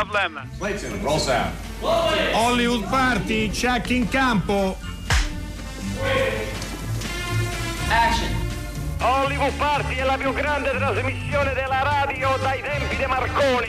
Problem. Clayton, roll sound. Hollywood Party, check in campo. Action. Hollywood Party è la più grande trasmissione della radio dai tempi di Marconi.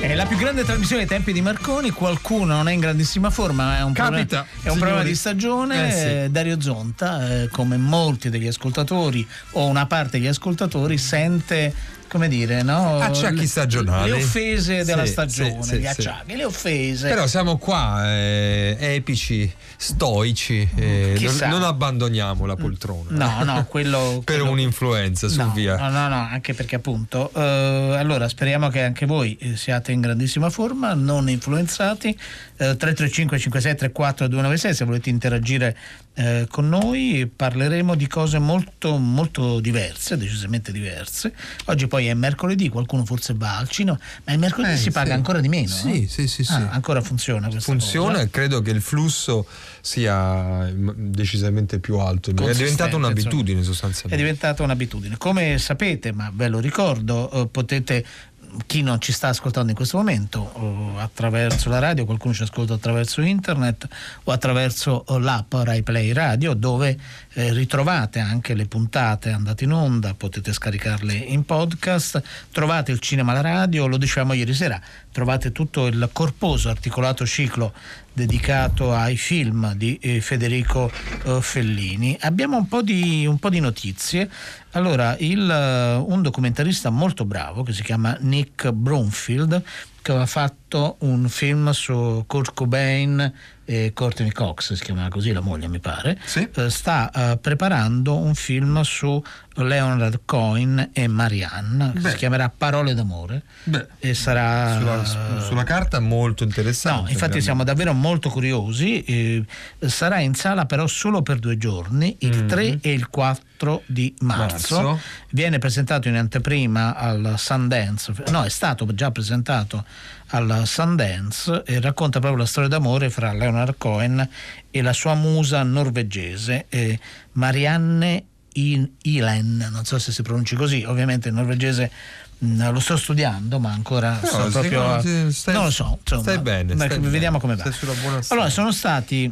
È la più grande trasmissione dei tempi di Marconi, qualcuno non è in grandissima forma, è un, Capita, problema, è un problema di stagione. Eh, sì. Dario Zonta, eh, come molti degli ascoltatori o una parte degli ascoltatori, sente come dire, no? Acciacchi Le- stagionali. Le offese della Sì, stagione, sì, sì, gli sì. acciacchi, le offese. Però siamo qua, eh, epici, stoici, eh, non, Chissà. non abbandoniamo la poltrona. No, no, quello. per quello- un'influenza, su No, via. no, no, no, anche perché appunto. eh, allora, speriamo che anche voi eh, siate in grandissima forma, non influenzati. Eh, 335 5634 296 se volete interagire eh, con noi parleremo di cose molto molto diverse, decisamente diverse. Oggi poi è mercoledì, qualcuno forse va al cinema, ma il mercoledì Eh, si paga sì. ancora di meno. Sì, eh? sì, sì, sì. Ah, ancora funziona questa Funziona cosa. e credo che il flusso sia mm, decisamente più alto. È diventata un'abitudine È sostanzialmente. diventata un'abitudine. Come sapete, ma ve lo ricordo, eh, potete chi non ci sta ascoltando in questo momento attraverso la radio, qualcuno ci ascolta attraverso internet o attraverso l'app Rai Play Radio dove eh, ritrovate anche le puntate andate in onda, potete scaricarle in podcast, trovate il cinema alla radio, lo dicevamo ieri sera, trovate tutto il corposo articolato ciclo dedicato ai film di eh, Federico eh, Fellini. Abbiamo un po' di, un po' di notizie. Allora, il, eh, un documentarista molto bravo che si chiama Nick Broomfield, che aveva fatto un film su Kurt Cobain e Courtney Cox, si chiamava così la moglie mi pare, Sì. eh, sta eh, preparando un film su Leonard Cohen e Marianne, che Beh. si chiamerà Parole d'amore Beh, e sarà... sulla, sulla carta molto interessante. No, infatti siamo davvero molto curiosi. eh, sarà in sala però solo per due giorni, il 3 e il 4 di marzo. Marzo. Viene presentato in anteprima al Sundance, no, è stato già presentato al Sundance e racconta proprio la storia d'amore fra Leonard Cohen e la sua musa norvegese, eh, Marianne I- Ilen, non so se si pronunci così, ovviamente il norvegese mh, lo sto studiando, ma ancora No, sto proprio a- stai- non lo so, insomma, stai bene, stai vediamo bene, come va. Allora, sono stati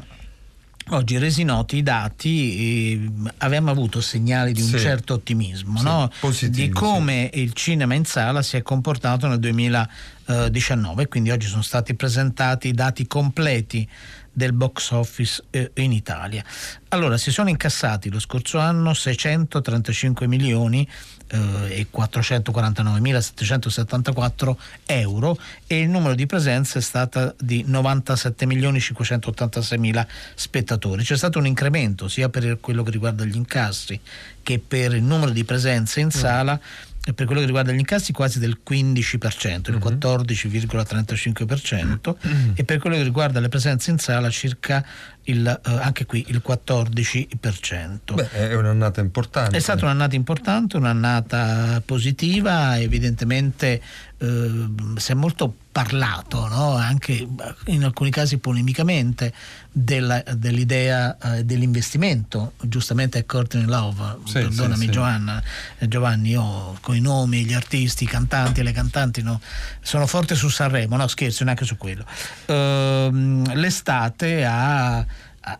oggi resi noti i dati, eh, abbiamo avuto segnali di un Sì. certo ottimismo, Sì, no? positivi, di come il cinema in sala si è comportato nel 2019, quindi oggi sono stati presentati i dati completi del box office eh, in Italia. Allora, si sono incassati lo scorso anno 635 milioni eh, e 449.774 euro e il numero di presenze è stata di 97 milioni 586 mila spettatori. C'è stato un incremento sia per quello che riguarda gli incassi che per il numero di presenze in sala e per quello che riguarda gli incassi quasi del 15%, il 14,35% e per quello che riguarda le presenze in sala circa il, eh, anche qui il 14%. Beh, è un'annata importante. È stata un'annata importante, un'annata positiva, evidentemente eh, si è molto parlato, no? anche in alcuni casi polemicamente, della- dell'idea eh, dell'investimento. Giustamente è Courtney Love, Sì, perdonami sì, sì. Giovanna, eh, Giovanni, io con i nomi, gli artisti, i cantanti e le cantanti no, sono forte su Sanremo, no scherzo, neanche su quello. Ehm, l'estate ha,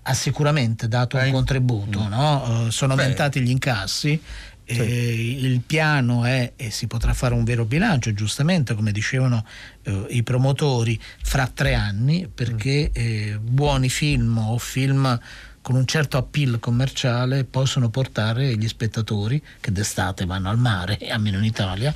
ha- sicuramente dato un Eh, contributo, no? Eh, sono Beh. aumentati gli incassi. eh, il piano è e si potrà fare un vero bilancio, giustamente, come dicevano eh, i promotori, fra tre anni, perché eh, buoni film o film con un certo appeal commerciale possono portare gli spettatori che d'estate vanno al mare, almeno in Italia,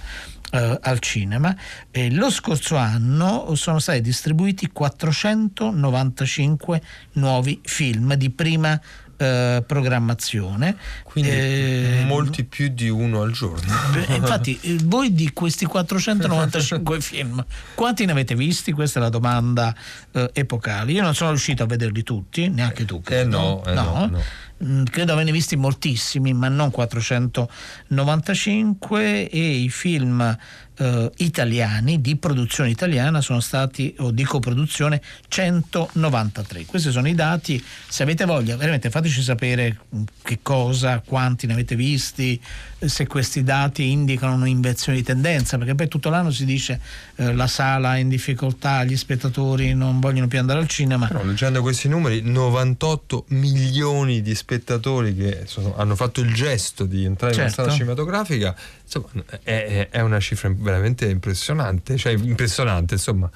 eh, al cinema. E lo scorso anno sono stati distribuiti 495 nuovi film di prima eh, programmazione. Quindi Eh, molti più di uno al giorno. Infatti, eh, voi di questi 495 film, quanti ne avete visti? Questa è la domanda eh, epocale. Io non sono riuscito a vederli tutti, neanche tu. credo. no, eh no, no. Mm, Credo averne visti moltissimi, ma non 495 e i film eh, italiani di produzione italiana sono stati, o di coproduzione, 193. Questi sono i dati, se avete voglia, veramente fateci sapere che cosa, quanti ne avete visti, se questi dati indicano un'inversione di tendenza, perché poi tutto l'anno si dice eh, la sala è in difficoltà, gli spettatori non vogliono più andare al cinema. Però leggendo questi numeri, 98 milioni di spettatori che sono, hanno fatto il gesto di entrare certo. in una sala certo. cinematografica, insomma, è, è, una cifra veramente impressionante, cioè impressionante, insomma,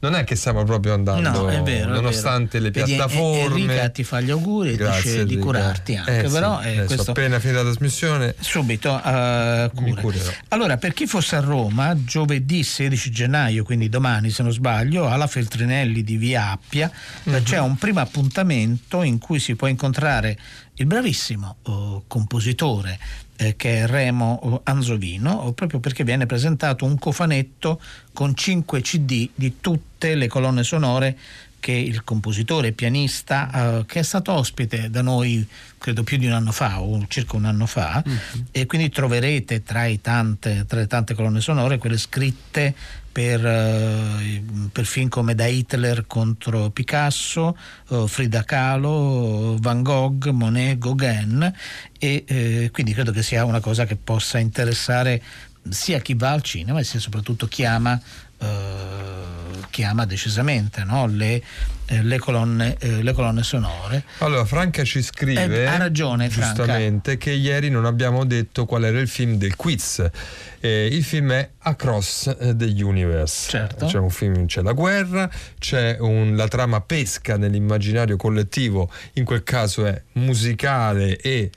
non è che stiamo proprio andando, no, è vero, nonostante è vero. le piattaforme. Enrica ti fa gli auguri e dice di curarti anche, eh, però sì, eh, questo... appena finita la trasmissione subito uh. Allora, per chi fosse a Roma, giovedì 16 gennaio, quindi domani se non sbaglio, alla Feltrinelli di Via Appia mm-hmm. c'è un primo appuntamento in cui si può incontrare il bravissimo uh, compositore eh, che è Remo Anzovino, proprio perché viene presentato un cofanetto con 5 CD di tutte le colonne sonore che il compositore e pianista uh, che è stato ospite da noi credo più di un anno fa o circa un anno fa mm-hmm. e quindi troverete tra, tante, tra, le tante colonne sonore quelle scritte per, uh, per film come Da Hitler contro Picasso, uh, Frida Kahlo, Van Gogh, Monet, Gauguin e eh, quindi credo che sia una cosa che possa interessare sia chi va al cinema sia soprattutto chi ama eh, che ama decisamente no? le, eh, le, colonne, eh, le, colonne, sonore. Allora, Franca ci scrive, eh, ha ragione, giustamente, Franca. che ieri non abbiamo detto qual era il film del quiz. Eh, il film è Across the Universe. Certo. C'è un film, c'è la guerra, c'è un, la trama pesca nell'immaginario collettivo, in quel caso è musicale e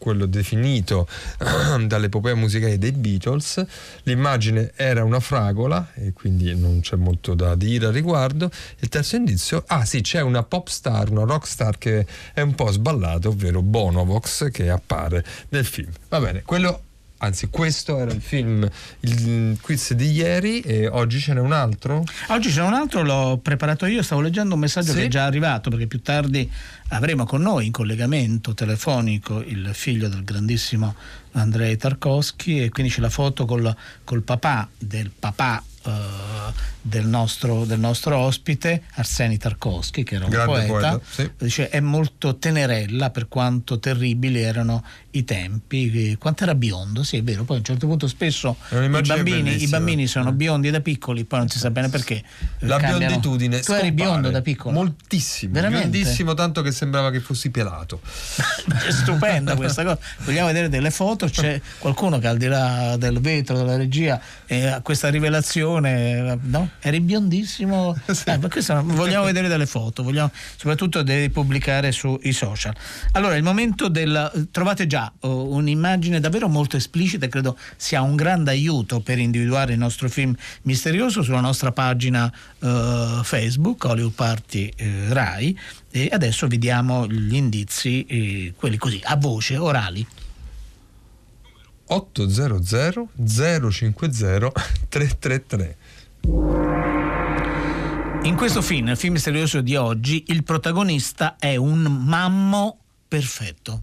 quello definito dall'epopea musicale dei Beatles. L'immagine era una fragola e quindi non c'è molto da dire a riguardo. Il terzo indizio, ah sì, c'è una pop star, una rock star che è un po' sballata, ovvero Bonovox che appare nel film. Va bene, quello anzi questo era il film, il quiz di ieri e oggi ce n'è un altro? Oggi ce n'è un altro, l'ho preparato io, stavo leggendo un messaggio sì? che è già arrivato perché più tardi avremo con noi in collegamento telefonico il figlio del grandissimo Andrei Tarkovsky e quindi c'è la foto col, col papà del papà uh, del, nostro, del, nostro, ospite Arseni Tarkovsky che era un Grande poeta, poeta sì. dice, è molto tenerella per quanto terribili erano i tempi quanto era biondo, sì è vero poi a un certo punto spesso i bambini, i bambini, sono biondi da piccoli poi non si sa bene perché la cambiano. bionditudine tu eri biondo da piccolo? moltissimo, Veramente? biondissimo tanto che sembrava che fossi pelato è stupenda questa cosa vogliamo vedere delle foto c'è qualcuno che al di là del vetro della regia eh, questa rivelazione no? Eri biondissimo. Sì. eh, questo, vogliamo vedere delle foto vogliamo, soprattutto devi pubblicare sui social. Allora il momento del trovate già oh, un'immagine davvero molto esplicita credo sia un grande aiuto per individuare il nostro film misterioso sulla nostra pagina uh, Facebook Hollywood Party uh, Rai. E adesso vediamo gli indizi eh, quelli così a voce orali. 800 050 333 in questo film, il film misterioso di oggi, il protagonista è un mammo perfetto.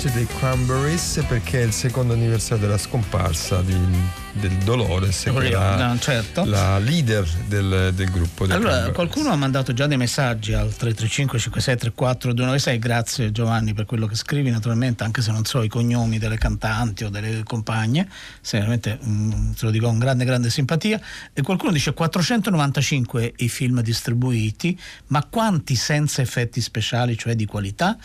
Instinct dei Cranberries perché è il secondo anniversario della scomparsa di, del Dolores che era no, certo. la leader del, del gruppo. Allora, qualcuno ha mandato già dei messaggi al 335 5634 296 grazie Giovanni per quello che scrivi naturalmente anche se non so i cognomi delle cantanti o delle compagne, veramente mm, te lo dico con grande grande simpatia e qualcuno dice 495 i film distribuiti ma quanti senza effetti speciali cioè di qualità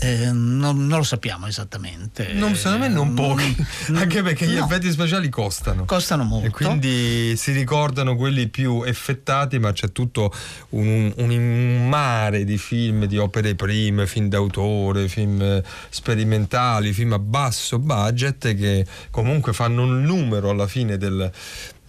eh, non, non, lo sappiamo esattamente. Non, secondo me non pochi, mm, anche perché no. gli effetti speciali costano. Costano molto. E quindi si ricordano quelli più effettati, ma c'è tutto un, un mare di film, di opere prime, film d'autore, film sperimentali, film a basso budget che comunque fanno un numero alla fine del,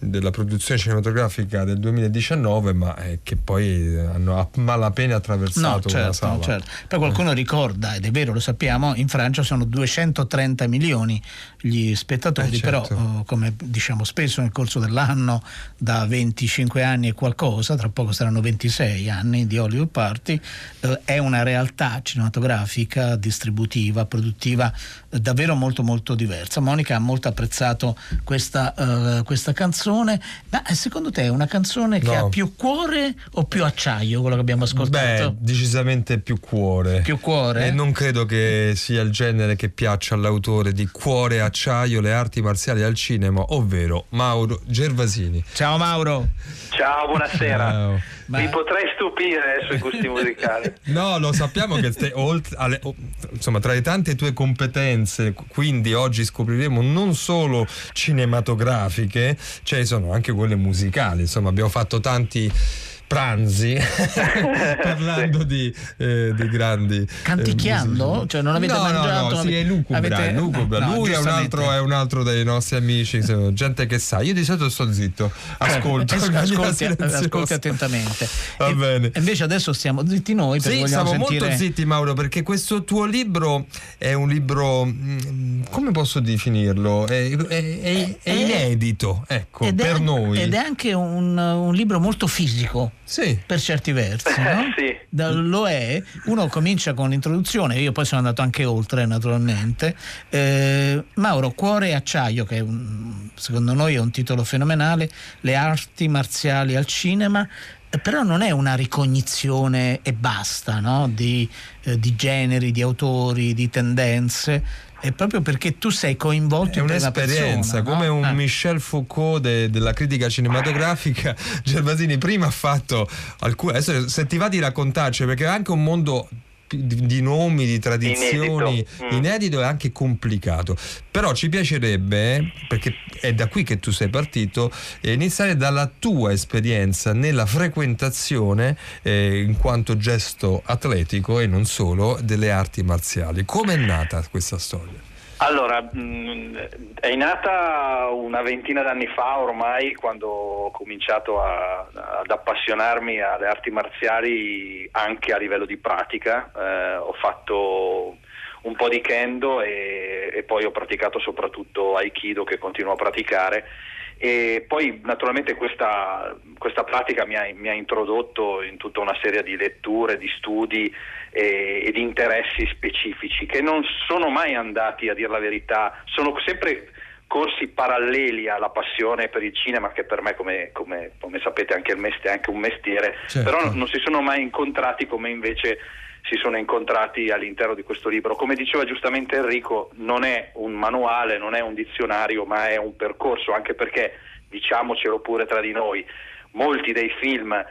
della produzione cinematografica del 2019 ma eh, che poi hanno a malapena attraversato no, certo, la sala certo. poi qualcuno ricorda ed è vero lo sappiamo in Francia sono 230 milioni gli spettatori eh, certo. però oh, come diciamo spesso nel corso dell'anno da 25 anni e qualcosa tra poco saranno 26 anni di Hollywood Party eh, è una realtà cinematografica distributiva produttiva eh, davvero molto molto diversa Monica ha molto apprezzato questa, uh, questa canzone canzone, ma secondo te è una canzone che no. ha più cuore o più acciaio, quello che abbiamo ascoltato? Beh, decisamente più cuore. Più cuore? E non credo che sia il genere che piaccia all'autore di Cuore acciaio, le arti marziali al cinema, ovvero Mauro Gervasini. Ciao Mauro. Ciao, buonasera. Ciao. Mi potrei stupire sui gusti musicali. No, lo sappiamo che te, oltre alle, insomma, tra le tante tue competenze, quindi oggi scopriremo non solo cinematografiche, ne sono anche quelle musicali. Insomma, abbiamo fatto tanti pranzi parlando sì. di, eh, di, grandi canticchiando? Eh, cioè non avete no, mangiato? No, no, sì, è lucubra, avete... lucubra. No, lui è un, altro, è un, altro, dei nostri amici gente che sa io di solito sto zitto ascolto eh, ascolti, ascolti attentamente va e, bene invece adesso stiamo zitti noi sì, siamo sentire... molto zitti Mauro perché questo tuo libro è un libro mm, come posso definirlo è, è, è inedito ecco per noi ed è anche un, un libro molto fisico sì. per certi versi, no? sì. Lo è, uno comincia con l'introduzione, io poi sono andato anche oltre naturalmente. Eh, Mauro, Cuore e Acciaio, che un, secondo noi è un titolo fenomenale, le arti marziali al cinema, eh, però non è una ricognizione e basta no? di, eh, di generi, di autori, di tendenze è proprio perché tu sei coinvolto è in un'esperienza persona, come no? un ah. Michel Foucault de, della critica cinematografica Gervasini prima ha fatto alcune adesso se ti va di raccontarci perché è anche un mondo di, di nomi, di tradizioni inedito. Mm. inedito e anche complicato. Però ci piacerebbe, perché è da qui che tu sei partito, eh, iniziare dalla tua esperienza nella frequentazione, eh, in quanto gesto atletico e non solo, delle arti marziali. Come è nata questa storia? Allora, mm, è nata una ventina d'anni fa ormai quando ho cominciato a, ad appassionarmi alle arti marziali anche a livello di pratica. Eh, ho fatto un po' di kendo e, e poi ho praticato soprattutto aikido che continuo a praticare e poi naturalmente questa, questa pratica mi ha, mi ha, introdotto in tutta una serie di letture, di studi e, e, di interessi specifici che non sono mai andati, a dire la verità, sono sempre corsi paralleli alla passione per il cinema che per me come, come, come sapete anche il mestiere, è anche un mestiere, certo. però non si sono mai incontrati come invece si sono incontrati all'interno di questo libro. Come diceva giustamente Enrico, non è un manuale, non è un dizionario, ma è un percorso, anche perché, diciamocelo pure tra di noi, molti dei film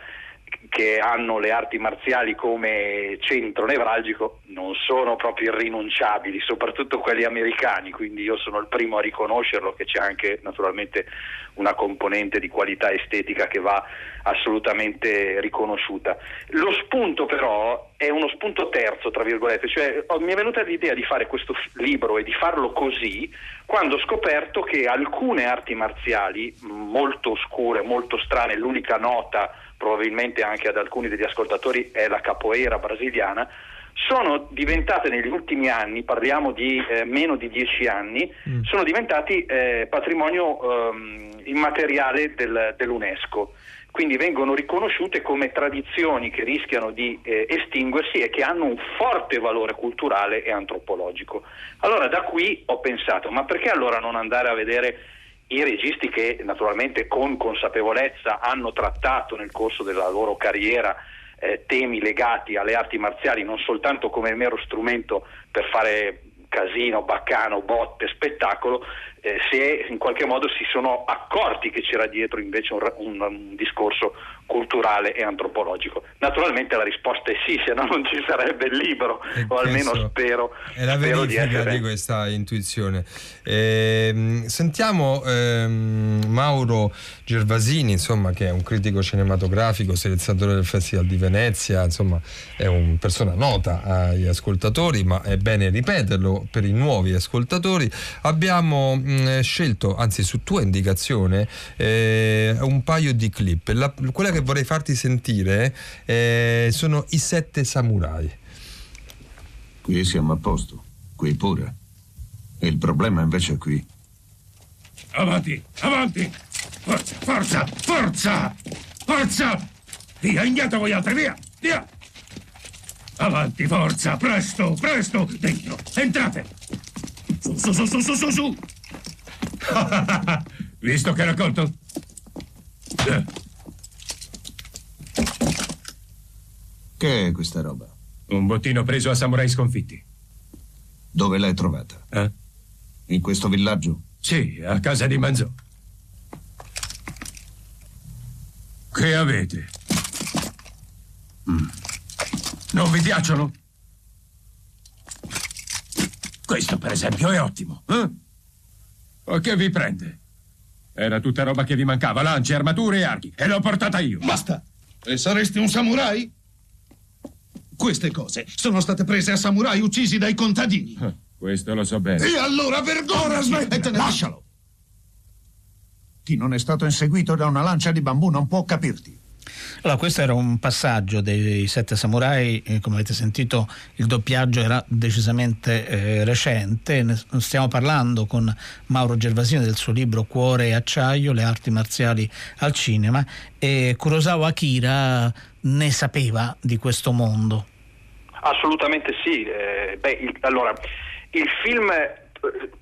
che hanno le arti marziali come centro nevralgico non sono proprio irrinunciabili, soprattutto quelli americani, quindi io sono il primo a riconoscerlo che c'è anche naturalmente una componente di qualità estetica che va assolutamente riconosciuta. Lo spunto però è uno spunto terzo, tra virgolette, cioè mi è venuta l'idea di fare questo libro e di farlo così quando ho scoperto che alcune arti marziali molto oscure, molto strane, l'unica nota probabilmente anche ad alcuni degli ascoltatori è la capoeira brasiliana, sono diventate negli ultimi anni, parliamo di eh, meno di dieci anni, mm. sono diventati eh, patrimonio eh, immateriale del, dell'UNESCO. quindi vengono riconosciute come tradizioni che rischiano di eh, estinguersi e che hanno un forte valore culturale e antropologico. Allora da qui ho pensato, ma perché allora non andare a vedere i registi che naturalmente con consapevolezza hanno trattato nel corso della loro carriera eh, temi legati alle arti marziali non soltanto come mero strumento per fare casino, baccano, botte, spettacolo, eh, se in qualche modo si sono accorti che c'era dietro invece un, un, un, discorso culturale e antropologico. Naturalmente la risposta è sì, se no non ci sarebbe il libro, e o almeno spero. È la spero verifica di, essere... di, questa intuizione. Eh, sentiamo ehm, Mauro Gervasini, insomma, che è un critico cinematografico, selezionatore del Festival di Venezia, insomma, è una persona nota agli ascoltatori, ma è bene ripeterlo per i nuovi ascoltatori. Abbiamo mh, scelto, anzi su tua indicazione, eh, un paio di clip. La, quella che che vorrei farti sentire eh, sono i sette samurai. Qui siamo a posto, qui pure. Il problema invece è qui. Avanti, avanti! Forza, forza, forza! Forza! Via, indietro voi altri, via, via! Avanti, forza, presto, presto! Dentro, entrate! Su, su, su, su, su, su, su! Visto che raccolto? Eh. Che è questa roba? Un bottino preso a samurai sconfitti. Dove l'hai trovata? Eh? In questo villaggio? Sì, a casa di Manzò. Che avete? Mm. Non vi piacciono? Questo, per esempio, è ottimo. Eh? O che vi prende? Era tutta roba che vi mancava, lance, armature e archi. E l'ho portata io. Basta! E saresti un samurai? Queste cose sono state prese a samurai uccisi dai contadini. Eh, questo lo so bene. E allora vergogna! Smettete, lascialo! Chi non è stato inseguito da una lancia di bambù non può capirti. Allora, questo era un passaggio dei Sette Samurai, eh, come avete sentito il doppiaggio era decisamente eh, recente, ne stiamo parlando con Mauro Gervasini del suo libro Cuore e acciaio, le arti marziali al cinema e Kurosawa Akira ne sapeva di questo mondo. Assolutamente sì, eh, beh, il, allora il film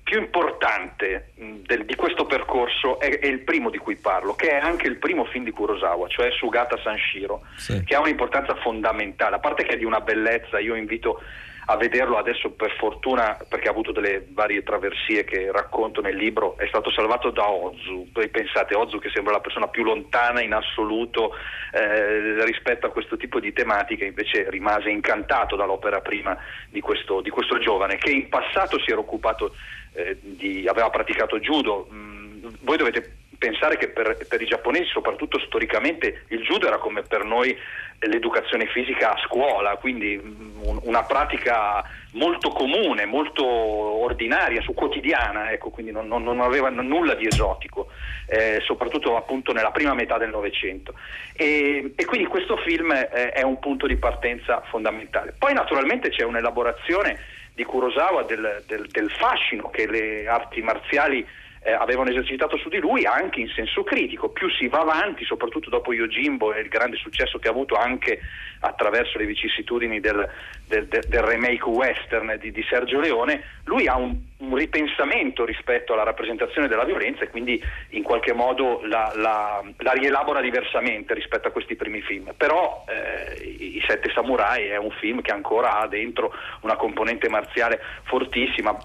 più importante del, di questo percorso è, è, il primo di cui parlo, che è anche il primo film di Kurosawa, cioè Sugata Sanshiro, sì. che ha un'importanza fondamentale, a parte che è di una bellezza, io invito a vederlo adesso per fortuna perché ha avuto delle varie traversie che racconto nel libro è stato salvato da Ozu. Voi pensate Ozu che sembra la persona più lontana in assoluto eh, rispetto a questo tipo di tematiche invece rimase incantato dall'opera prima di questo, di questo giovane che in passato si era occupato eh, di, aveva praticato judo. Mm, voi dovete pensare che per, per, i giapponesi, soprattutto storicamente, il judo era come per noi l'educazione fisica a scuola, quindi un, una pratica molto comune, molto ordinaria, su quotidiana, ecco, quindi non, non, non, aveva nulla di esotico, eh, soprattutto appunto nella prima metà del Novecento. E, e, quindi questo film eh, è un punto di partenza fondamentale. Poi naturalmente c'è un'elaborazione di Kurosawa del, del, del fascino che le arti marziali eh, avevano esercitato su di lui anche in senso critico. Più si va avanti, soprattutto dopo Yojimbo e il grande successo che ha avuto anche attraverso le vicissitudini del, del, del remake western di, di, Sergio Leone, lui ha un, un, ripensamento rispetto alla rappresentazione della violenza e quindi in qualche modo la, la, la rielabora diversamente rispetto a questi primi film. Però eh, I Sette Samurai è un film che ancora ha dentro una componente marziale fortissima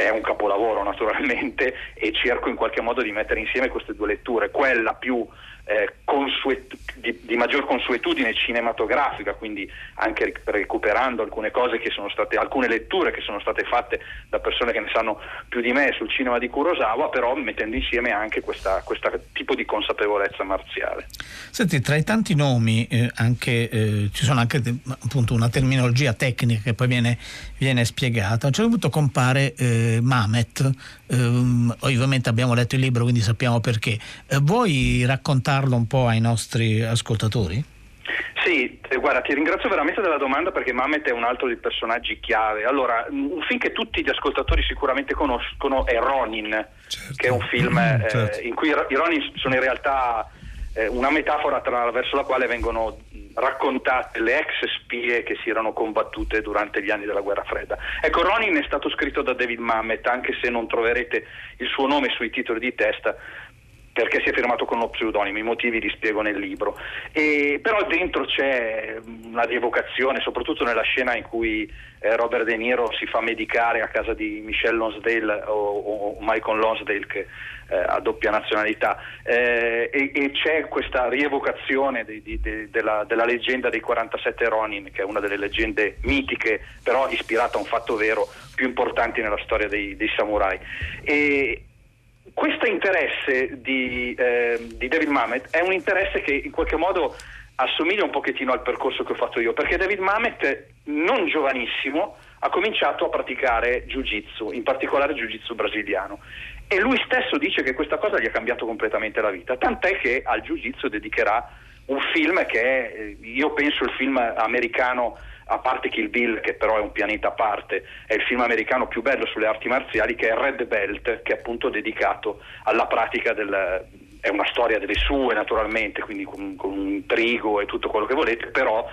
è un capolavoro naturalmente e cerco in qualche modo di mettere insieme queste due letture, quella più eh, consuet- di, di, maggior consuetudine cinematografica, quindi anche recuperando alcune cose che sono state, alcune letture che sono state fatte da persone che ne sanno più di me sul cinema di Kurosawa, però mettendo insieme anche questo tipo di consapevolezza marziale. Senti, tra i tanti nomi eh, anche, eh, ci sono anche appunto una terminologia tecnica che poi viene, viene spiegata. A un certo punto compare eh, Mamet, ehm, ovviamente abbiamo letto il libro quindi sappiamo perché. Eh, vuoi raccontare raccontarlo un po' ai nostri ascoltatori? Sì, eh, guarda, ti ringrazio veramente della domanda perché Mamet è un altro dei personaggi chiave. Allora, un film che tutti gli ascoltatori sicuramente conoscono è Ronin, certo. che è un film mm, eh, certo. in cui i Ronin sono in realtà eh, una metafora attraverso la quale vengono raccontate le ex spie che si erano combattute durante gli anni della guerra fredda. Ecco, Ronin è stato scritto da David Mamet, anche se non troverete il suo nome sui titoli di testa, perché si è firmato con uno pseudonimo, i motivi li spiego nel libro. E, però dentro c'è una rievocazione, soprattutto nella scena in cui eh, Robert De Niro si fa medicare a casa di Michelle Lonsdale o, o Michael Lonsdale che eh, ha doppia nazionalità eh, e, e, c'è questa rievocazione di, di, di, della, della, leggenda dei 47 Ronin che è una delle leggende mitiche però ispirata a un fatto vero più importanti nella storia dei, dei samurai. E, questo interesse di, eh, di, David Mamet è un interesse che in qualche modo assomiglia un pochettino al percorso che ho fatto io, perché David Mamet, non giovanissimo, ha cominciato a praticare Jiu-Jitsu, in particolare Jiu-Jitsu brasiliano. E lui stesso dice che questa cosa gli ha cambiato completamente la vita, tant'è che al Jiu-Jitsu dedicherà un film che è, eh, io penso, il film americano a parte Kill Bill, che però è un pianeta a parte, è il film americano più bello sulle arti marziali, che è Red Belt, che è appunto dedicato alla pratica del, è una storia delle sue naturalmente, quindi con, con un trigo e tutto quello che volete, però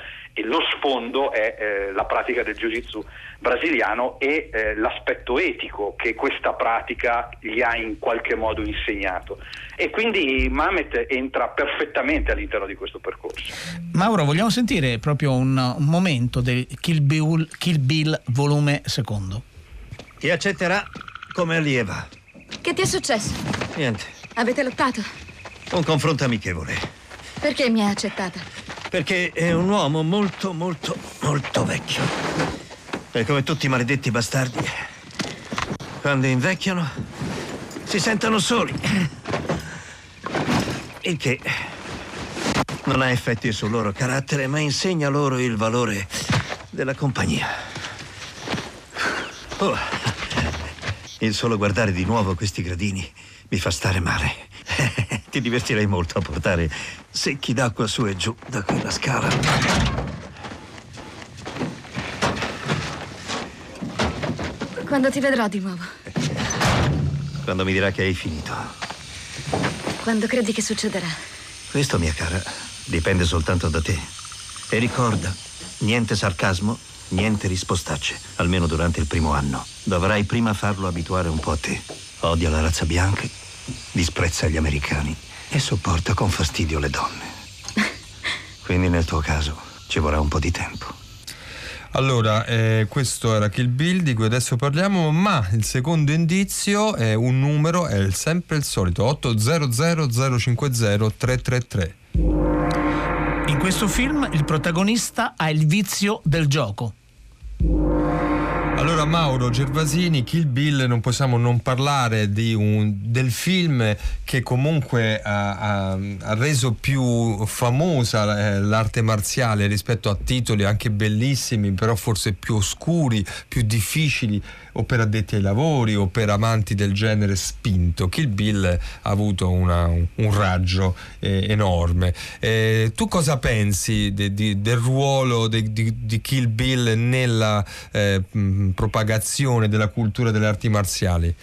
lo sfondo è eh, la pratica del jiu-jitsu brasiliano e eh, l'aspetto etico che questa pratica gli ha in qualche modo insegnato. E quindi Mamet entra perfettamente all'interno di questo percorso. Mauro, vogliamo sentire proprio un, un momento del Kill Bill, Kill Bill volume secondo. Ti accetterà come allieva. Che ti è successo? Niente. Avete lottato? Un confronto amichevole. Perché mi ha accettata? Perché è un uomo molto, molto, molto vecchio. E come tutti i maledetti bastardi, quando invecchiano, si sentono soli. Il che non ha effetti sul loro carattere, ma insegna loro il valore della compagnia. Oh, il solo guardare di nuovo questi gradini mi fa stare male. Ti divertirei molto a portare secchi d'acqua su e giù da quella scala. Quando ti vedrò di nuovo? Quando mi dirà che hai finito. Quando credi che succederà? Questo, mia cara, dipende soltanto da te. E ricorda, niente sarcasmo, niente rispostacce, almeno durante il primo anno. Dovrai prima farlo abituare un po' a te. Odia la razza bianca, disprezza gli americani e sopporta con fastidio le donne. Quindi nel tuo caso ci vorrà un po' di tempo. Allora, eh, questo era Kill Bill di cui adesso parliamo, ma il secondo indizio è un numero, è sempre il solito, 800 050 333. In questo film il protagonista ha il vizio del gioco. Allora Mauro Gervasini, Kill Bill, non possiamo non parlare un, del film che comunque ha, ha, ha reso più famosa eh, l'arte marziale rispetto a titoli anche bellissimi, però forse più oscuri, più difficili o per addetti ai lavori o per amanti del genere spinto. Kill Bill ha avuto una, un raggio eh, enorme. Eh, tu cosa pensi de, de, del ruolo de, di, Kill Bill nella eh, propagazione della cultura delle arti marziali?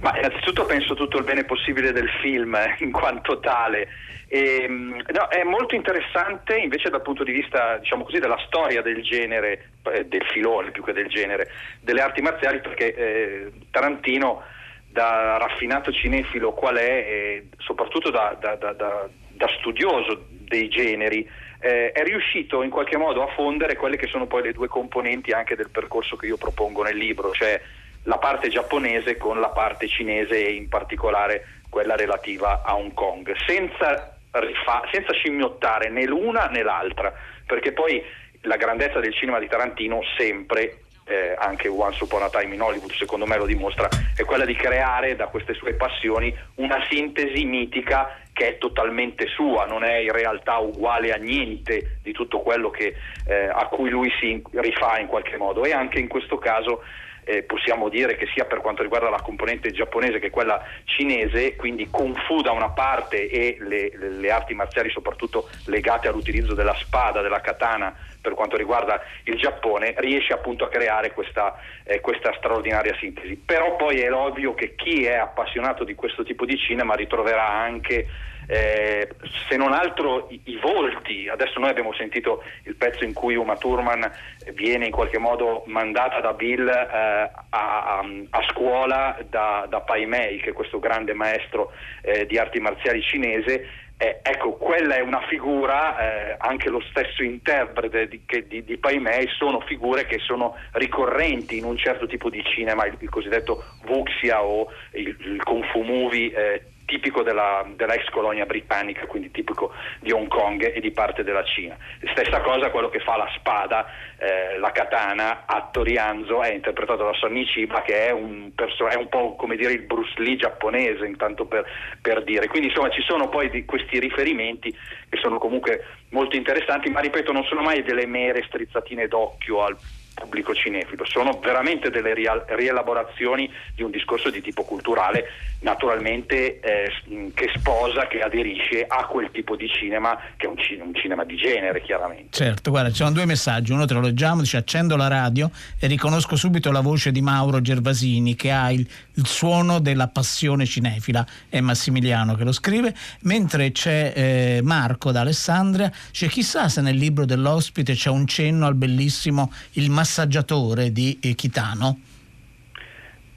Ma innanzitutto penso tutto il bene possibile del film eh, in quanto tale. E, ehm, no, è molto interessante invece dal punto di vista diciamo così, della storia del genere, eh, del filone più che del genere, delle arti marziali perché eh, Tarantino da raffinato cinefilo qual è e soprattutto da, da, da, da studioso dei generi eh, è riuscito in qualche modo a fondere quelle che sono poi le due componenti anche del percorso che io propongo nel libro, cioè la parte giapponese con la parte cinese e in particolare quella relativa a Hong Kong, senza, rifa- senza scimmiottare né l'una né l'altra, perché poi la grandezza del cinema di Tarantino sempre eh, anche Once Upon a Time in Hollywood secondo me lo dimostra, è quella di creare da queste sue passioni una sintesi mitica che è totalmente sua, non è in realtà uguale a niente di tutto quello che, eh, a cui lui si rifà in qualche modo. E anche in questo caso eh, possiamo dire che sia per quanto riguarda la componente giapponese che quella cinese, quindi Kung Fu da una parte e le, le, le arti marziali soprattutto legate all'utilizzo della spada, della katana per quanto riguarda il Giappone, riesce appunto a creare questa, eh, questa straordinaria sintesi. Però poi è ovvio che chi è appassionato di questo tipo di cinema ritroverà anche eh, se non altro i, i, volti. Adesso noi abbiamo sentito il pezzo in cui Uma Thurman viene in qualche modo mandata da Bill eh, a, a, a, scuola da, da Pai Mei, che è questo grande maestro eh, di arti marziali cinese. Eh, ecco, quella è una figura, eh, anche lo stesso interprete di, di, di Pai Mei sono figure che sono ricorrenti in un certo tipo di cinema, il, il cosiddetto Wuxia o il, il Kung Fu Movie eh, tipico della, della, ex colonia britannica, quindi tipico di Hong Kong e di parte della Cina. Stessa cosa quello che fa la spada, eh, la katana, Attori Anzo è interpretato da Sonny Chiba che è un, perso- è un, po' come dire il Bruce Lee giapponese, intanto per, per dire. Quindi insomma ci sono poi questi riferimenti che sono comunque molto interessanti, ma ripeto non sono mai delle mere strizzatine d'occhio al pubblico cinefilo, sono veramente delle rielaborazioni di un discorso di tipo culturale, naturalmente eh, che sposa, che aderisce a quel tipo di cinema, che è un, cinema, un cinema di genere chiaramente. Certo, guarda, ci sono due messaggi, uno te lo leggiamo, dice accendo la radio e riconosco subito la voce di Mauro Gervasini che ha il, il suono della passione cinefila, è Massimiliano che lo scrive, mentre c'è eh, Marco da Alessandria, c'è chissà se nel libro dell'ospite c'è un cenno al bellissimo Il massaggiatore di eh, Chitano?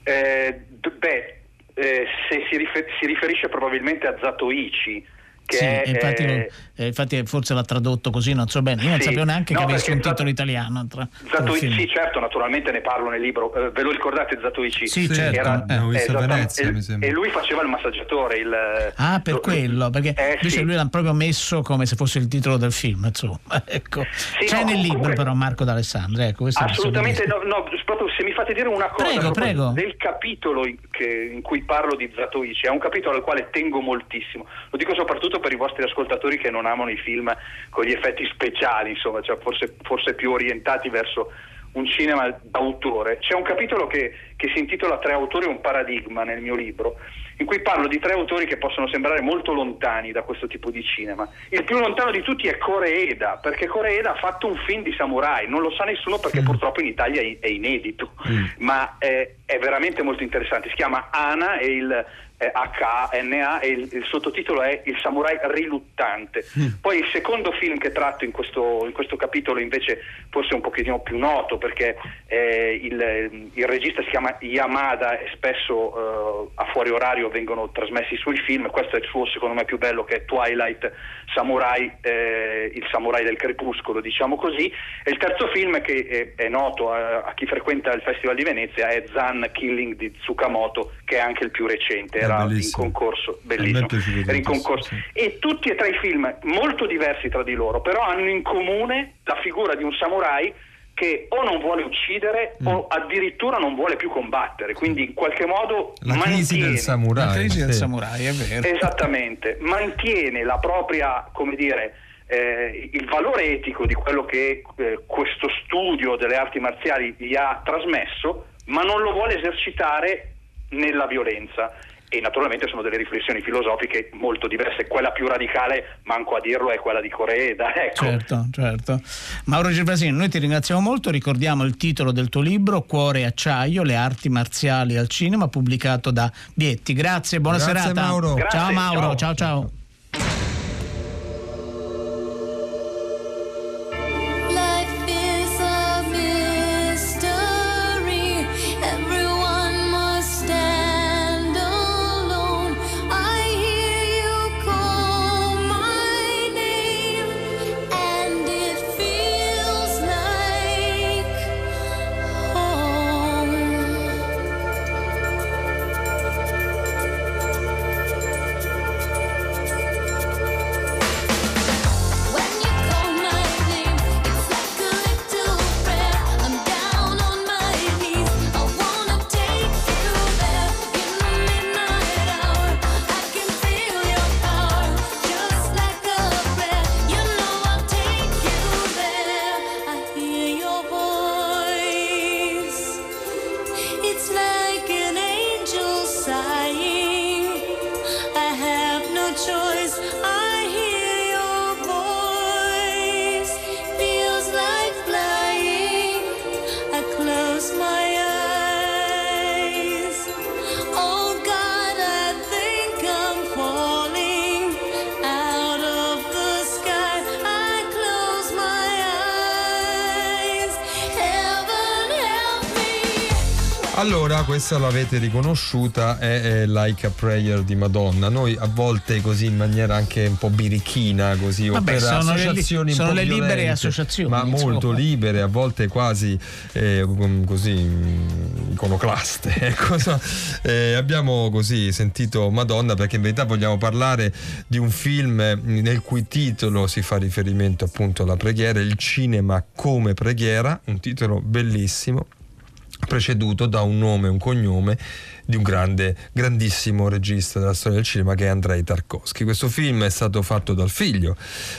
Eh, beh, eh, se si, rifer- si, riferisce probabilmente a Zatoichi, che sì, è, infatti, eh, eh, infatti, forse l'ha tradotto così, non so bene. Io non sapevo neanche no, che avesse un titolo italiano. Tra, Zatoichi, sì, certo, naturalmente ne parlo nel libro. Eh, ve lo ricordate Zatoichi? Sì, certo. Era, eh, visto Venezia, e, e, lui faceva il massaggiatore. Il, ah, per lo, quello, perché eh, invece sì. lui l'ha proprio messo come se fosse il titolo del film. Insomma. ecco. C'è no, nel libro comunque, però Marco D'Alessandro. Ecco, assolutamente, no, no, proprio se mi fate dire una cosa prego, prego. del capitolo in, che, in cui parlo di Zatoichi, è un capitolo al quale tengo moltissimo. Lo dico soprattutto per i vostri ascoltatori ascoltatori che non amano i film con gli effetti speciali, insomma, cioè forse, forse più orientati verso un cinema d'autore. C'è un capitolo che, che, si intitola Tre autori e un paradigma nel mio libro, in cui parlo di tre autori che possono sembrare molto lontani da questo tipo di cinema. Il più lontano di tutti è Koreeda, perché Koreeda ha fatto un film di samurai, non lo sa nessuno perché mm. purtroppo in Italia è, inedito, mm. ma è, è, veramente molto interessante. Si chiama Ana e il HNA e il, il, sottotitolo è Il samurai riluttante. Mm. Poi il secondo film che tratto in questo, in questo, capitolo invece forse è un pochettino più noto perché eh, il, il, regista si chiama Yamada e spesso eh, a fuori orario vengono trasmessi i suoi film, questo è il suo secondo me più bello che è Twilight Samurai, eh, il samurai del crepuscolo diciamo così e il terzo film che è, è noto a, a, chi frequenta il Festival di Venezia è Zan Killing di Tsukamoto che è anche il più recente era in concorso, bellissimo. Era in concorso. Sì. E tutti e tre i film, molto diversi tra di loro, però hanno in comune la figura di un samurai che o non vuole uccidere mm. o addirittura non vuole più combattere, quindi in qualche modo la mantiene, crisi del samurai, la crisi sì. del samurai, è vero. Esattamente, mantiene la propria, come dire, eh, il valore etico di quello che eh, questo studio delle arti marziali gli ha trasmesso, ma non lo vuole esercitare nella violenza e naturalmente sono delle riflessioni filosofiche molto diverse. Quella più radicale, manco a dirlo, è quella di Coreeda. Ecco. Certo, certo. Mauro Gervasini, noi ti ringraziamo molto, ricordiamo il titolo del tuo libro, Cuore e acciaio, le arti marziali al cinema, pubblicato da Bietti. Grazie, buona Grazie, serata. Mauro. Grazie, ciao Mauro, ciao ciao. ciao. Allora, questa l'avete riconosciuta, è, è Like a Prayer di Madonna. Noi a volte così in maniera anche un po' birichina, così, Vabbè, sono le associazioni un sono le libere violente, associazioni, Ma insomma. molto libere, a volte quasi eh, così mm, iconoclaste. Ecco, so. Eh, abbiamo così sentito Madonna perché in verità vogliamo parlare di un film eh, nel cui titolo si fa riferimento appunto alla preghiera, il cinema come preghiera, un titolo bellissimo preceduto da un nome e un cognome di un grande, grandissimo regista della storia del cinema che è Andrei Tarkovsky. Questo film è stato fatto dal figlio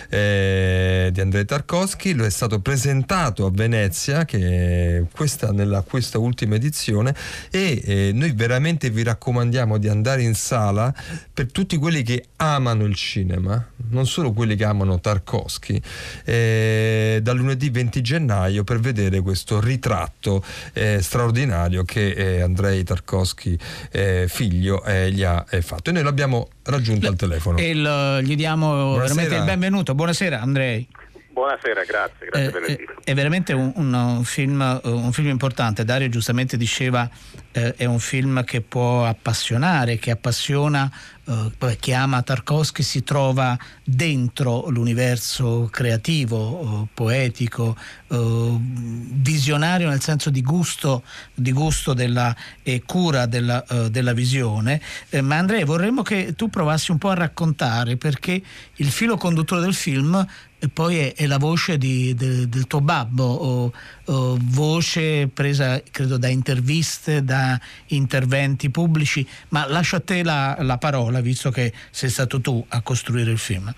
eh, di Andrei Tarkovsky, lo è stato presentato a Venezia, che questa, nella questa ultima edizione, e eh, noi veramente vi raccomandiamo di andare in sala per tutti quelli che amano il cinema, non solo quelli che amano Tarkovsky, eh, dal lunedì 20 gennaio per vedere questo ritratto eh, straordinario che eh, Andrei Tarkovsky eh, figlio eh, gli ha fatto e noi l'abbiamo raggiunto al telefono. E il- gli diamo Buonasera. veramente il benvenuto. Buonasera Andrei. Buonasera, grazie, grazie Eh, per eh, l'invito. è veramente un, un film, eh, un film importante. Dario giustamente diceva eh, è un film che può appassionare, che appassiona, eh, chi ama Tarkovsky si trova dentro l'universo creativo, eh, poetico, eh, visionario nel senso di gusto, di gusto della, e cura della, eh, della visione. Eh, ma Andrea vorremmo che tu provassi un po' a raccontare perché il filo conduttore del film e poi è, è la voce di- de- del tuo babbo, o- o voce presa credo da interviste, da interventi pubblici, ma lascio a te la, la parola visto che sei stato tu a costruire il film.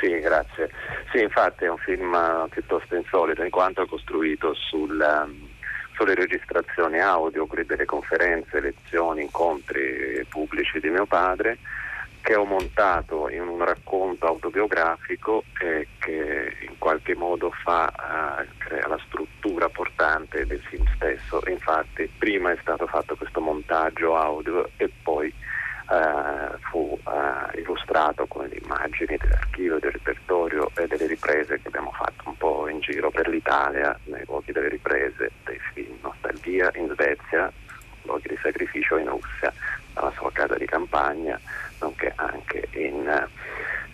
Sì, grazie. Sì, infatti è un film eh, piuttosto insolito in quanto costruito sul, ehm, sulle registrazioni audio, quindi delle conferenze, lezioni, incontri pubblici di mio padre che ho montato in un racconto autobiografico eh, che in qualche modo fa, eh, la struttura portante del film stesso. Infatti prima è stato fatto questo montaggio audio e poi eh, fu eh, illustrato con le immagini dell'archivio, del repertorio e delle riprese che abbiamo fatto un po' in giro per l'Italia, nei luoghi delle riprese dei film, Nostalgia in Svezia, luoghi di sacrificio in Russia, dalla sua casa di campagna, anche in,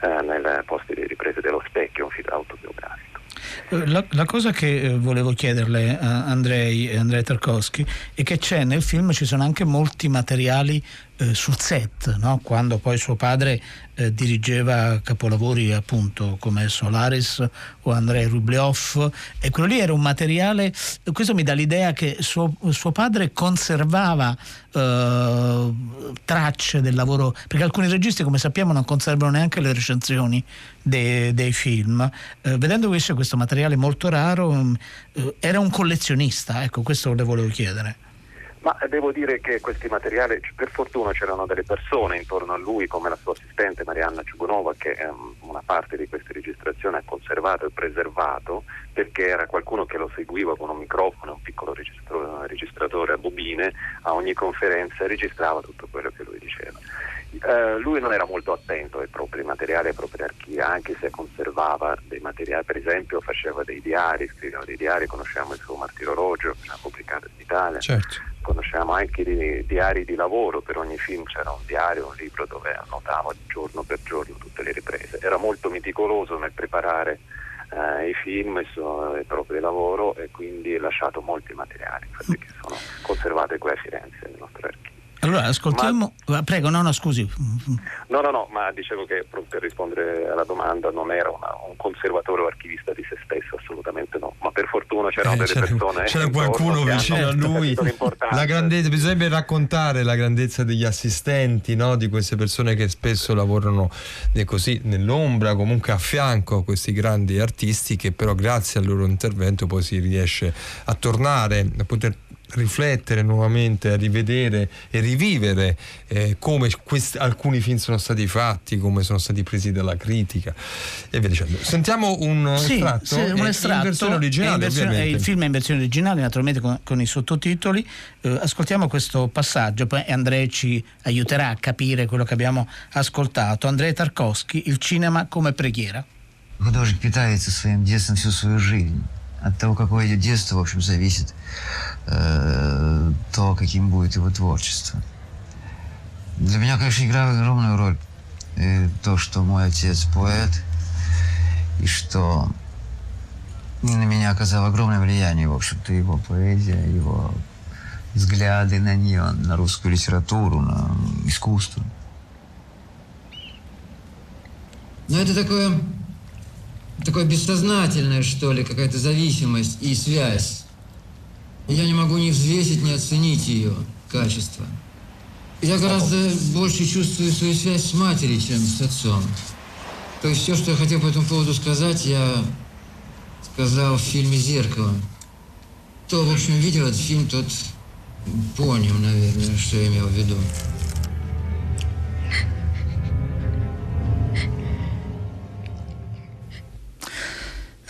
eh, nel posti di riprese dello specchio, un film autobiografico. Eh, La, la cosa che eh, volevo chiederle a Andrei, Andrei Tarkovsky è che c'è nel film ci sono anche molti materiali eh, sul set, no? quando poi suo padre eh, dirigeva capolavori appunto come Solaris o Andrei Rublev e quello lì era un materiale, questo mi dà l'idea che suo, suo padre conservava eh, tracce del lavoro, perché alcuni registi come sappiamo non conservano neanche le recensioni dei, dei film. Eh, vedendo questo, questo materiale molto raro, mm, eh, era un collezionista, ecco questo le volevo chiedere. Ma devo dire che questi materiali, per fortuna c'erano delle persone intorno a lui, come la sua assistente Marianna Ciugunova, che ehm, una parte di queste registrazioni ha conservato e preservato, perché era qualcuno che lo seguiva con un microfono, un piccolo registratore a bobine, a ogni conferenza registrava tutto quello che lui diceva. Eh, lui non era molto attento ai propri materiali, ai propri archivi, anche se conservava dei materiali, per esempio faceva dei diari, scriveva dei diari, conosciamo il suo martiro orologio, che ha pubblicato in Italia Certo. Conosciamo anche i diari di lavoro, per ogni film c'era un diario, un libro dove annotava giorno per giorno tutte le riprese. Era molto meticoloso nel preparare eh, i film, il suo il proprio lavoro e quindi ha lasciato molti materiali, infatti che sono conservati qui a Firenze nel nostro archivio. Allora ascoltiamo, ah, prego, no, no, scusi. No, no, no, ma dicevo che per rispondere alla domanda non era una- un conservatore o archivista di se stesso, assolutamente no, ma per fortuna c'erano Eh, delle c'era, persone. c'era qualcuno vicino a lui. La grandezza, bisognerebbe raccontare la grandezza degli assistenti, no? di queste persone che spesso lavorano così nell'ombra, comunque a fianco a questi grandi artisti, che però grazie al loro intervento poi si riesce a tornare, a poter riflettere nuovamente, a rivedere e rivivere eh, come questi- alcuni film sono stati fatti, come sono stati presi dalla critica e via dicendo. Sentiamo un Sì, estratto, sì, eh, un estratto. in versione È originale in versione- ovviamente. è il film è in versione originale, naturalmente con, con i sottotitoli. Eh, ascoltiamo questo passaggio, poi Andrei ci aiuterà a capire quello che abbiamo ascoltato. Andrei Tarkovsky, il cinema come preghiera. Художник питается своим детством всю свою жизнь. От того, какое ее детство, в общем, зависит э, то, каким будет его творчество. Для меня, конечно, играет огромную роль и то, что мой отец поэт, и что на меня оказало огромное влияние, в общем-то, его поэзия, его взгляды на нее, на русскую литературу, на искусство. Но это такое, такое бессознательное, что ли, какая-то зависимость и связь. Я не могу ни взвесить, ни оценить ее качество. Я гораздо больше чувствую свою связь с матерью, чем с отцом. То есть все, что я хотел по этому поводу сказать, я сказал в фильме «Зеркало». Кто, в общем, видел этот фильм, тот понял, наверное, что я имел в виду.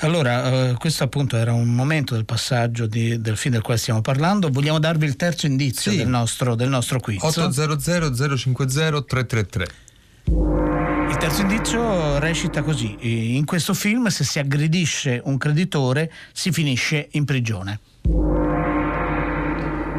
Allora, eh, questo appunto era un momento del passaggio di, del film del quale stiamo parlando. Vogliamo darvi il terzo indizio Sì. del, nostro, del nostro quiz. 800 050 333. Il terzo indizio recita così: in questo film, se si aggredisce un creditore, si finisce in prigione.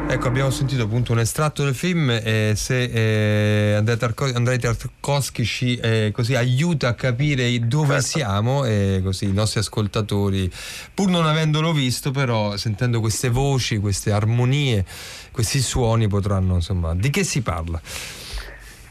Ecco, abbiamo sentito appunto un estratto del film e se eh, Andrea, Tarko- Tarkovsky ci eh, così aiuta a capire dove siamo e così i nostri ascoltatori, pur non avendolo visto, però sentendo queste voci, queste armonie, questi suoni potranno insomma... Di che si parla?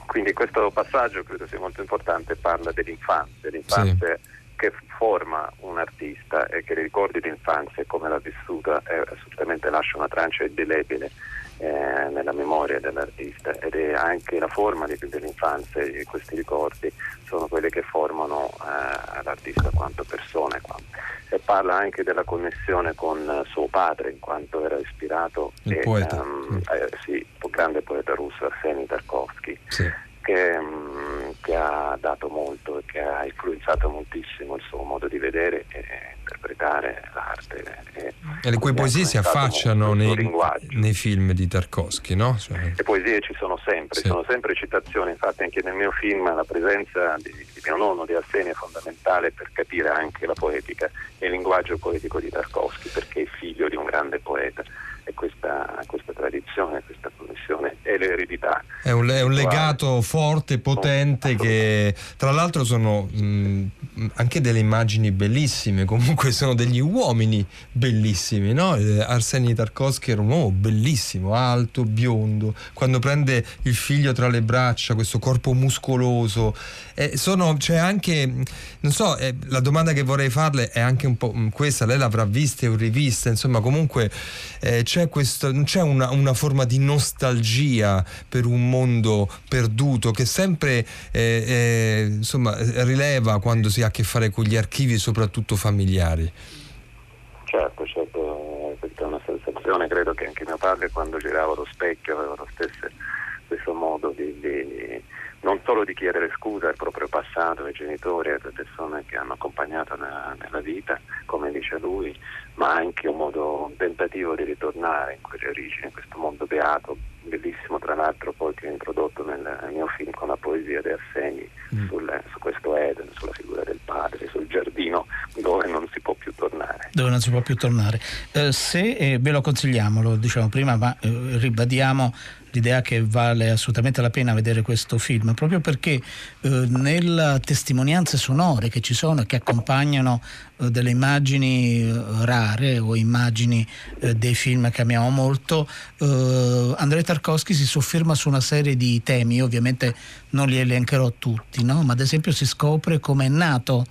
Quindi questo passaggio credo sia molto importante, parla dell'infanzia, l'infanzia che forma un artista e che i ricordi d'infanzia e come l'ha vissuta eh, assolutamente lascia una trancia indelebile eh, nella memoria dell'artista ed è anche la forma di- dell'infanzia e questi ricordi sono quelli che formano eh, l'artista quanto persona e parla anche della connessione con eh, suo padre in quanto era ispirato Il e, poeta. ehm, eh, sì, grande poeta russo Arseny Tarkovsky Sì. che, mm, che ha dato molto e che ha influenzato moltissimo il suo modo di vedere e interpretare l'arte. E, E le cui poesie si affacciano nei, nei film di Tarkovsky, no? Cioè, Le poesie ci sono sempre, Sì. sono sempre citazioni, infatti anche nel mio film la presenza di, di mio nonno di Arseni è fondamentale per capire anche la poetica e il linguaggio poetico di Tarkovsky perché è figlio di un grande poeta e questa, questa tradizione, questa connessione è l'eredità. È un, è un legato forte, potente, che tra l'altro sono mh, anche delle immagini bellissime, comunque sono degli uomini bellissimi, no? Eh, Arseny Tarkovsky era un uomo bellissimo, alto, biondo, quando prende il figlio tra le braccia, questo corpo muscoloso, eh, sono, c'è anche, non so, eh, la domanda che vorrei farle è anche un po' questa, lei l'avrà vista o rivista, insomma comunque eh, c'è, questo, c'è una, una forma di nostalgia per un mondo perduto che sempre eh, eh, insomma, rileva quando si ha a che fare con gli archivi, soprattutto familiari. Certo, certo, questa è una sensazione, credo che anche mio padre quando girava lo specchio aveva lo stesso, stesso modo di, di- non solo di chiedere scusa al proprio passato, ai genitori, alle persone che hanno accompagnato nella, nella vita, come dice lui, ma anche un modo, un tentativo di ritornare in quelle origini, in questo mondo beato, bellissimo tra l'altro poi che ho introdotto nel, nel mio film con la poesia di Arseni sul- su questo Eden, sulla figura del padre, sul giardino dove non si può più tornare. dove non si può più tornare. Eh, se eh, ve lo consigliamo, lo diciamo prima, ma eh, ribadiamo l'idea che vale assolutamente la pena vedere questo film, proprio perché eh, nelle testimonianze sonore che ci sono e che accompagnano eh, delle immagini eh, rare o immagini eh, dei film che amiamo molto, eh, Andrei Tarkovsky si sofferma su una serie di temi, io ovviamente non li elencherò tutti, no? ma ad esempio si scopre come è nato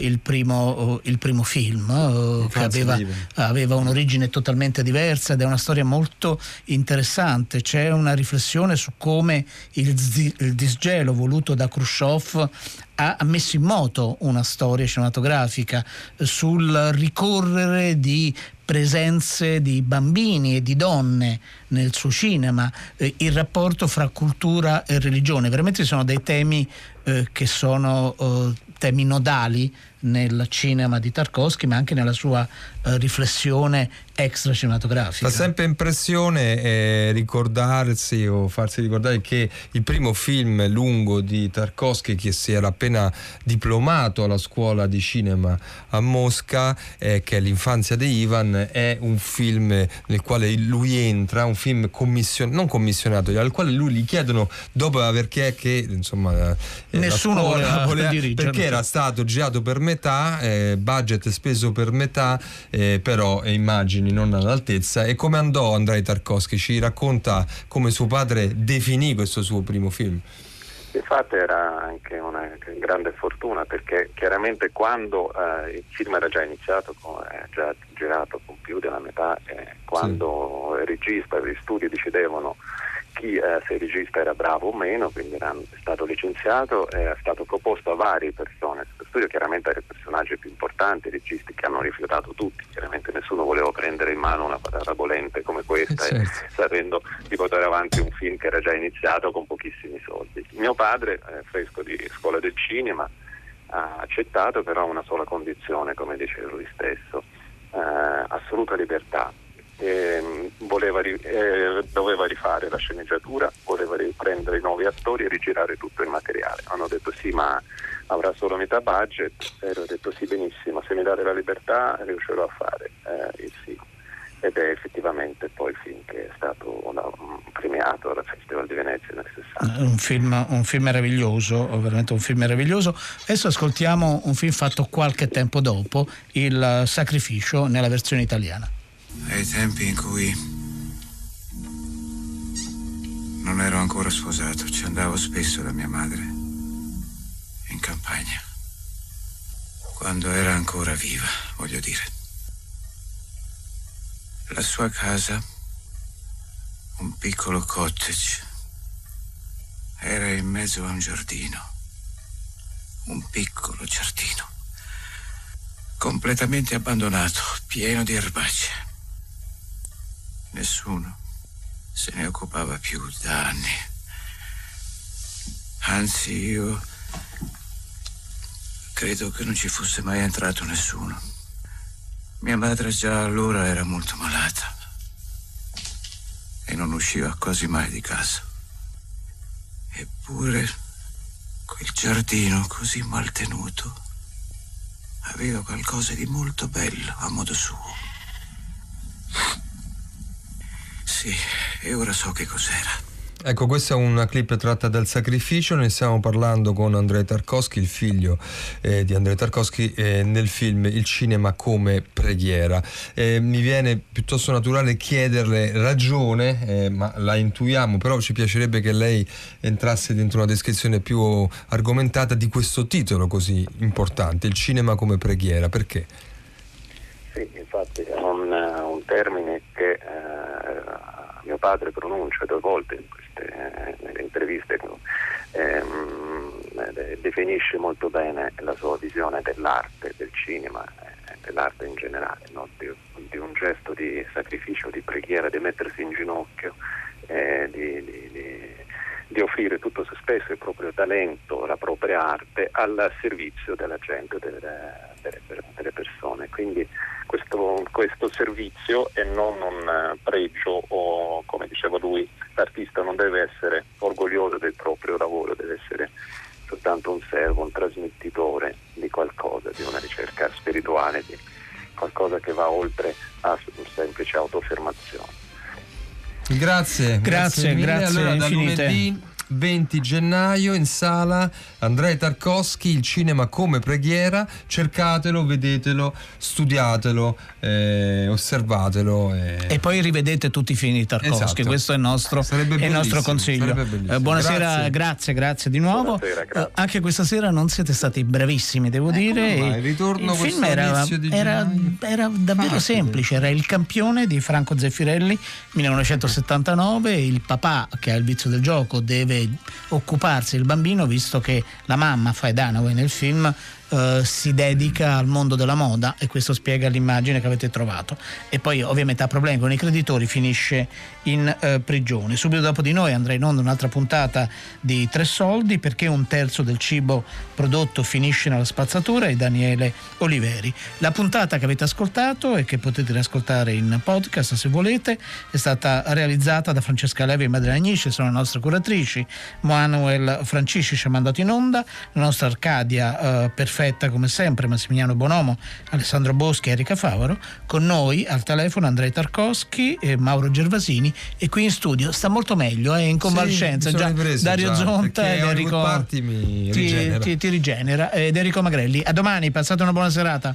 il, primo, eh, il primo film eh, che aveva, aveva un'origine totalmente diversa ed è una storia molto interessante. C'è una riflessione su come il, zi- il disgelo voluto da Khrushchev ha messo in moto una storia cinematografica eh, sul ricorrere di presenze di bambini e di donne nel suo cinema, eh, il rapporto fra cultura e religione. Veramente sono dei temi eh, che sono eh, temi nodali nel cinema di Tarkovsky, ma anche nella sua eh, riflessione extra cinematografica. Fa sempre impressione eh, ricordarsi o farsi ricordare che il primo film lungo di Tarkovsky che si era appena diplomato alla scuola di cinema a Mosca, eh, che è L'infanzia di Ivan, è un film nel quale lui entra, un film commission- non commissionato, al quale lui gli chiedono dopo aver che, che insomma eh, nessuno voleva, voleva dirigere perché era stato girato per metà, eh, budget speso per metà, eh, però immagini non all'altezza. E come andò Andrei Tarkovsky? Ci racconta come suo padre definì questo suo primo film. Infatti era anche una grande fortuna perché chiaramente quando eh, il film era già iniziato, è già girato con più della metà, eh, quando sì. il regista e gli studi decidevano chi eh, se il regista era bravo o meno, quindi era stato licenziato e è stato proposto a varie persone. Studio chiaramente era il personaggio più importante, i registi che hanno rifiutato tutti, chiaramente nessuno voleva prendere in mano una patata bolente come questa certo. e sapendo di portare avanti un film che era già iniziato con pochissimi soldi. Mio padre, eh, fresco di scuola del cinema, ha accettato però una sola condizione, come diceva lui stesso, eh, assoluta libertà eh, ri- eh, doveva rifare la sceneggiatura, voleva riprendere i nuovi attori e rigirare tutto il materiale. Hanno detto sì, ma avrà solo metà budget e ho detto sì, benissimo, se mi date la libertà riuscirò a fare eh, il film. Ed è effettivamente poi il film che è stato una, premiato al Festival di Venezia nel 60. Un film, un film meraviglioso, veramente un film meraviglioso. Adesso ascoltiamo un film fatto qualche tempo dopo, Il Sacrificio, nella versione italiana ai tempi in cui non ero ancora sposato, ci andavo spesso da mia madre in campagna. Quando era ancora viva, voglio dire. La sua casa, un piccolo cottage, era in mezzo a un giardino. Un piccolo giardino. Completamente abbandonato, pieno di erbacee. Nessuno se ne occupava più da anni. Anzi, io credo che non ci fosse mai entrato nessuno. Mia madre già allora era molto malata e non usciva quasi mai di casa. Eppure quel giardino così mal tenuto aveva qualcosa di molto bello a modo suo. Sì, e ora so che cos'era. Ecco, questa è una clip tratta dal sacrificio, ne stiamo parlando con Andrei Tarkovsky, il figlio eh, di Andrei Tarkovsky, eh, nel film Il cinema come preghiera. Eh, mi viene piuttosto naturale chiederle ragione, eh, ma la intuiamo, però ci piacerebbe che lei entrasse dentro una descrizione più argomentata di questo titolo così importante, Il cinema come preghiera, perché? Sì, infatti è un, un termine che eh, mio padre pronuncia due volte in queste, eh, nelle interviste, ehm, eh, definisce molto bene la sua visione dell'arte, del cinema, eh, dell'arte in generale, no? di, di, un gesto di sacrificio, di preghiera, di mettersi in ginocchio, eh, di, di, di, offrire tutto se stesso, il proprio talento, la propria arte al servizio della gente, delle, delle, delle persone. Quindi questo, questo, servizio e non un pregio o come diceva lui l'artista non deve essere orgoglioso del proprio lavoro, deve essere soltanto un servo, un trasmettitore di qualcosa, di una ricerca spirituale, di qualcosa che va oltre a un semplice autoaffermazione. Grazie, grazie, grazie, grazie allora, da lunedì 20 gennaio in sala Andrei Tarkovsky, il cinema come preghiera, cercatelo, vedetelo, studiatelo, eh, osservatelo. E... e... poi rivedete tutti i film di Tarkovsky, esatto. questo è il nostro, è il nostro consiglio. Eh, buonasera, grazie. grazie, grazie, di nuovo. Buonasera, grazie. Uh, anche questa sera non siete stati bravissimi, devo eh, dire. Il ritorno il film era, era, era, davvero ah, semplice, era il campione di Franco Zeffirelli 1979, il papà che ha il vizio del gioco deve occuparsi del bambino visto che la mamma Faye Dunaway nel film eh, si dedica al mondo della moda e questo spiega l'immagine che avete trovato. E poi ovviamente ha problemi con i creditori, finisce in eh, prigione. Subito dopo di noi andrà in onda un'altra puntata di Tre Soldi perché un terzo del cibo prodotto finisce nella spazzatura e Daniele Oliveri. La puntata che avete ascoltato e che potete riascoltare in podcast se volete è stata realizzata da Francesca Levi e Madre Agnisce, sono le nostre curatrici. Manuel Francisci ci ha mandato in onda, la nostra Arcadia eh, perfetta come sempre, Massimiliano Bonomo, Alessandro Boschi e Erika Favaro. Con noi al telefono Andrei Tarkovsky e Mauro Gervasini e qui in studio sta molto meglio, è in convalescenza. sono già ripreso Dario già, Zonta ed Hollywood Enrico ti, rigenera. ti- ti rigenera. Ed Enrico Magrelli. A domani, passate una buona serata.